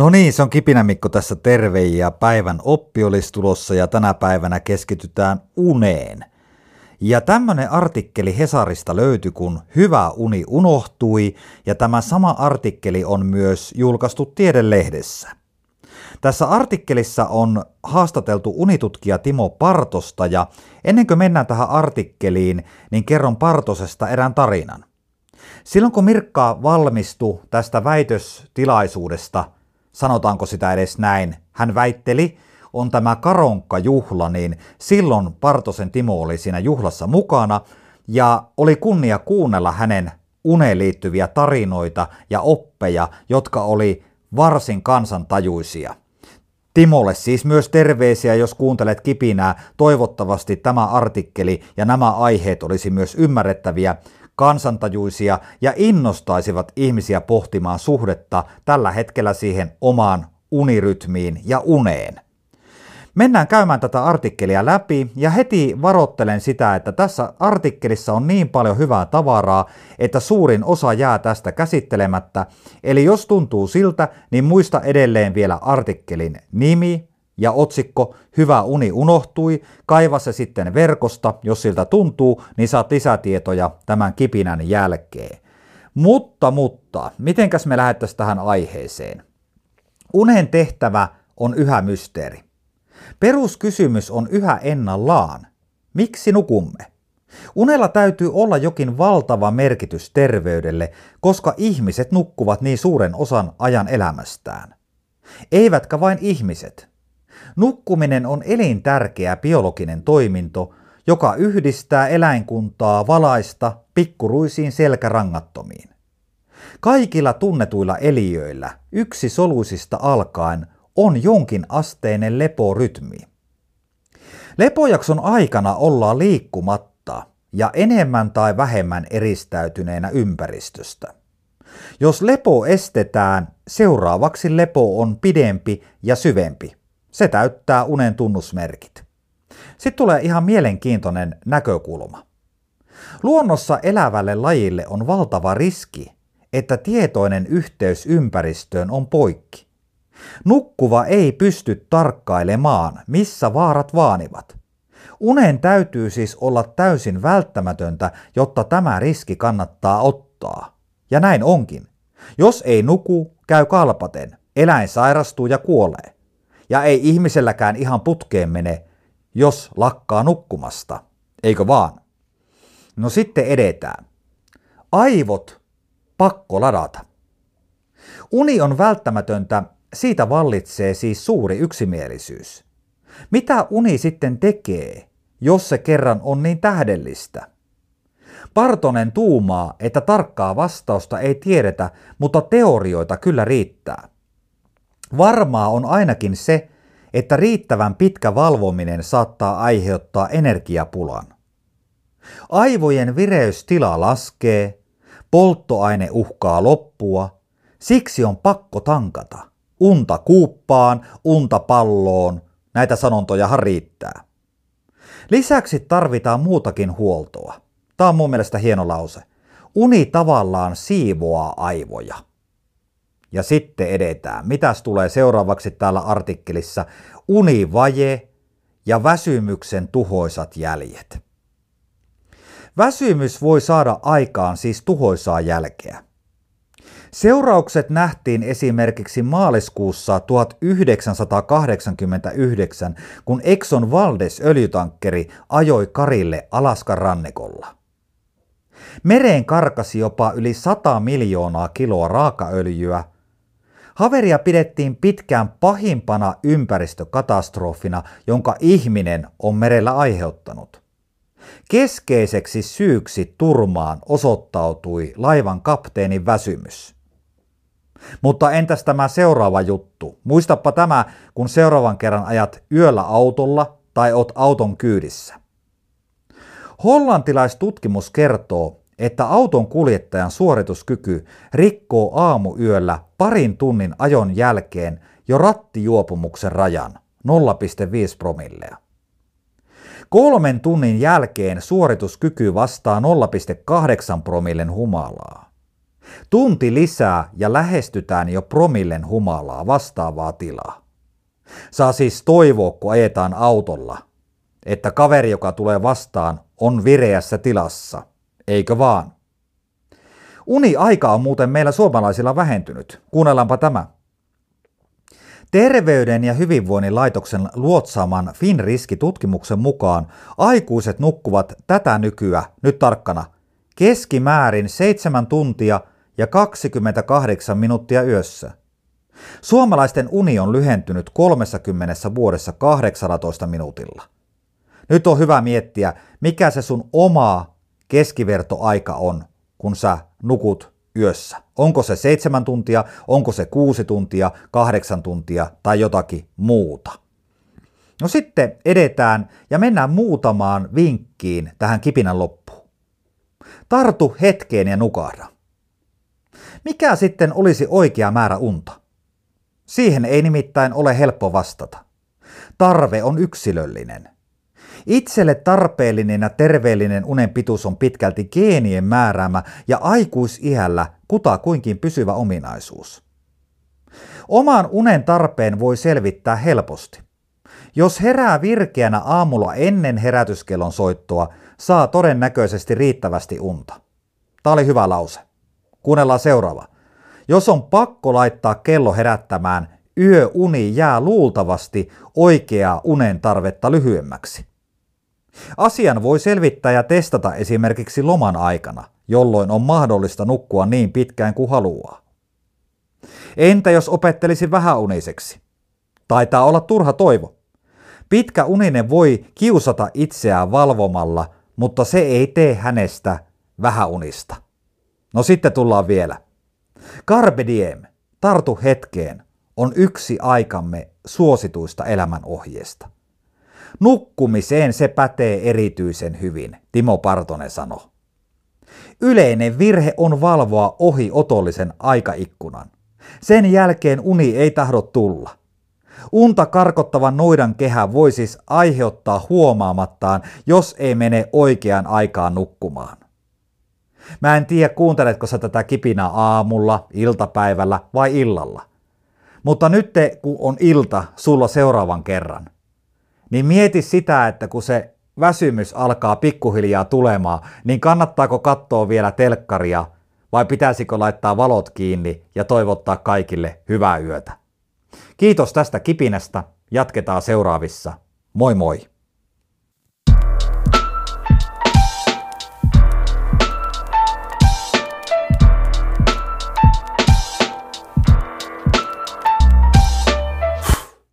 No niin, se on Kipinä Mikko tässä terve ja päivän oppi olisi tulossa ja tänä päivänä keskitytään uneen. Ja tämmönen artikkeli Hesarista löytyi, kun Hyvä uni unohtui ja tämä sama artikkeli on myös julkaistu Tiedelehdessä. Tässä artikkelissa on haastateltu unitutkija Timo Partosta ja ennen kuin mennään tähän artikkeliin, niin kerron Partosesta erään tarinan. Silloin kun Mirkka valmistui tästä väitöstilaisuudesta – sanotaanko sitä edes näin, hän väitteli, on tämä Karonkka-juhla, niin silloin Partosen Timo oli siinä juhlassa mukana ja oli kunnia kuunnella hänen uneen liittyviä tarinoita ja oppeja, jotka oli varsin kansantajuisia. Timolle siis myös terveisiä, jos kuuntelet kipinää. Toivottavasti tämä artikkeli ja nämä aiheet olisi myös ymmärrettäviä kansantajuisia ja innostaisivat ihmisiä pohtimaan suhdetta tällä hetkellä siihen omaan unirytmiin ja uneen. Mennään käymään tätä artikkelia läpi ja heti varoittelen sitä, että tässä artikkelissa on niin paljon hyvää tavaraa, että suurin osa jää tästä käsittelemättä. Eli jos tuntuu siltä, niin muista edelleen vielä artikkelin nimi, ja otsikko Hyvä uni unohtui, kaiva se sitten verkosta, jos siltä tuntuu, niin saat lisätietoja tämän kipinän jälkeen. Mutta, mutta, mitenkäs me lähettäisiin tähän aiheeseen? Unen tehtävä on yhä mysteeri. Peruskysymys on yhä ennallaan. Miksi nukumme? Unella täytyy olla jokin valtava merkitys terveydelle, koska ihmiset nukkuvat niin suuren osan ajan elämästään. Eivätkä vain ihmiset. Nukkuminen on elintärkeä biologinen toiminto, joka yhdistää eläinkuntaa valaista pikkuruisiin selkärangattomiin. Kaikilla tunnetuilla eliöillä, yksi soluisista alkaen, on jonkin asteinen leporytmi. Lepojakson aikana ollaan liikkumatta ja enemmän tai vähemmän eristäytyneenä ympäristöstä. Jos lepo estetään, seuraavaksi lepo on pidempi ja syvempi. Se täyttää unen tunnusmerkit. Sitten tulee ihan mielenkiintoinen näkökulma. Luonnossa elävälle lajille on valtava riski, että tietoinen yhteys ympäristöön on poikki. Nukkuva ei pysty tarkkailemaan, missä vaarat vaanivat. Unen täytyy siis olla täysin välttämätöntä, jotta tämä riski kannattaa ottaa. Ja näin onkin. Jos ei nuku, käy kalpaten. Eläin sairastuu ja kuolee. Ja ei ihmiselläkään ihan putkeen mene, jos lakkaa nukkumasta. Eikö vaan? No sitten edetään. Aivot pakko ladata. Uni on välttämätöntä, siitä vallitsee siis suuri yksimielisyys. Mitä uni sitten tekee, jos se kerran on niin tähdellistä? Partonen tuumaa, että tarkkaa vastausta ei tiedetä, mutta teorioita kyllä riittää. Varmaa on ainakin se, että riittävän pitkä valvominen saattaa aiheuttaa energiapulan. Aivojen vireystila laskee, polttoaine uhkaa loppua, siksi on pakko tankata. Unta kuuppaan, unta palloon, näitä sanontoja riittää. Lisäksi tarvitaan muutakin huoltoa. Tämä on mun mielestä hieno lause. Uni tavallaan siivoaa aivoja. Ja sitten edetään. Mitäs tulee seuraavaksi täällä artikkelissa? Univaje ja väsymyksen tuhoisat jäljet. Väsymys voi saada aikaan siis tuhoisaa jälkeä. Seuraukset nähtiin esimerkiksi maaliskuussa 1989, kun Exxon Valdez öljytankkeri ajoi Karille Alaskan rannikolla. Mereen karkasi jopa yli 100 miljoonaa kiloa raakaöljyä Haveria pidettiin pitkään pahimpana ympäristökatastrofina, jonka ihminen on merellä aiheuttanut. Keskeiseksi syyksi turmaan osoittautui laivan kapteenin väsymys. Mutta entäs tämä seuraava juttu? Muistapa tämä, kun seuraavan kerran ajat yöllä autolla tai ot auton kyydissä. Hollantilaistutkimus kertoo, että auton kuljettajan suorituskyky rikkoo aamuyöllä parin tunnin ajon jälkeen jo rattijuopumuksen rajan 0,5 promillea. Kolmen tunnin jälkeen suorituskyky vastaa 0,8 promillen humalaa. Tunti lisää ja lähestytään jo promillen humalaa vastaavaa tilaa. Saa siis toivoa, kun ajetaan autolla, että kaveri, joka tulee vastaan, on vireässä tilassa. Eikö vaan? Uni-aika on muuten meillä suomalaisilla vähentynyt. Kuunnellaanpa tämä. Terveyden ja hyvinvoinnin laitoksen luotsaaman FinRiski-tutkimuksen mukaan aikuiset nukkuvat tätä nykyä, nyt tarkkana, keskimäärin 7 tuntia ja 28 minuuttia yössä. Suomalaisten uni on lyhentynyt 30 vuodessa 18 minuutilla. Nyt on hyvä miettiä, mikä se sun oma keskivertoaika on, kun sä nukut yössä. Onko se seitsemän tuntia, onko se kuusi tuntia, kahdeksan tuntia tai jotakin muuta. No sitten edetään ja mennään muutamaan vinkkiin tähän kipinän loppuun. Tartu hetkeen ja nukahda. Mikä sitten olisi oikea määrä unta? Siihen ei nimittäin ole helppo vastata. Tarve on yksilöllinen. Itselle tarpeellinen ja terveellinen unen pituus on pitkälti geenien määräämä ja aikuisihällä kutakuinkin pysyvä ominaisuus. Oman unen tarpeen voi selvittää helposti. Jos herää virkeänä aamulla ennen herätyskellon soittoa, saa todennäköisesti riittävästi unta. Tämä oli hyvä lause. Kuunnellaan seuraava. Jos on pakko laittaa kello herättämään, yöuni jää luultavasti oikeaa unen tarvetta lyhyemmäksi. Asian voi selvittää ja testata esimerkiksi loman aikana, jolloin on mahdollista nukkua niin pitkään kuin haluaa. Entä jos opettelisi vähäuniseksi? Taitaa olla turha toivo. Pitkä uninen voi kiusata itseään valvomalla, mutta se ei tee hänestä vähäunista. No sitten tullaan vielä. Carpe diem, tartu hetkeen, on yksi aikamme suosituista elämänohjeista. Nukkumiseen se pätee erityisen hyvin, Timo Partonen sanoi. Yleinen virhe on valvoa ohi otollisen aikaikkunan. Sen jälkeen uni ei tahdo tulla. Unta karkottavan noidan kehä voi siis aiheuttaa huomaamattaan, jos ei mene oikeaan aikaan nukkumaan. Mä en tiedä, kuunteletko sä tätä kipinä aamulla, iltapäivällä vai illalla. Mutta nyt kun on ilta sulla seuraavan kerran, niin mieti sitä, että kun se väsymys alkaa pikkuhiljaa tulemaan, niin kannattaako katsoa vielä telkkaria vai pitäisikö laittaa valot kiinni ja toivottaa kaikille hyvää yötä. Kiitos tästä kipinästä, jatketaan seuraavissa. Moi moi!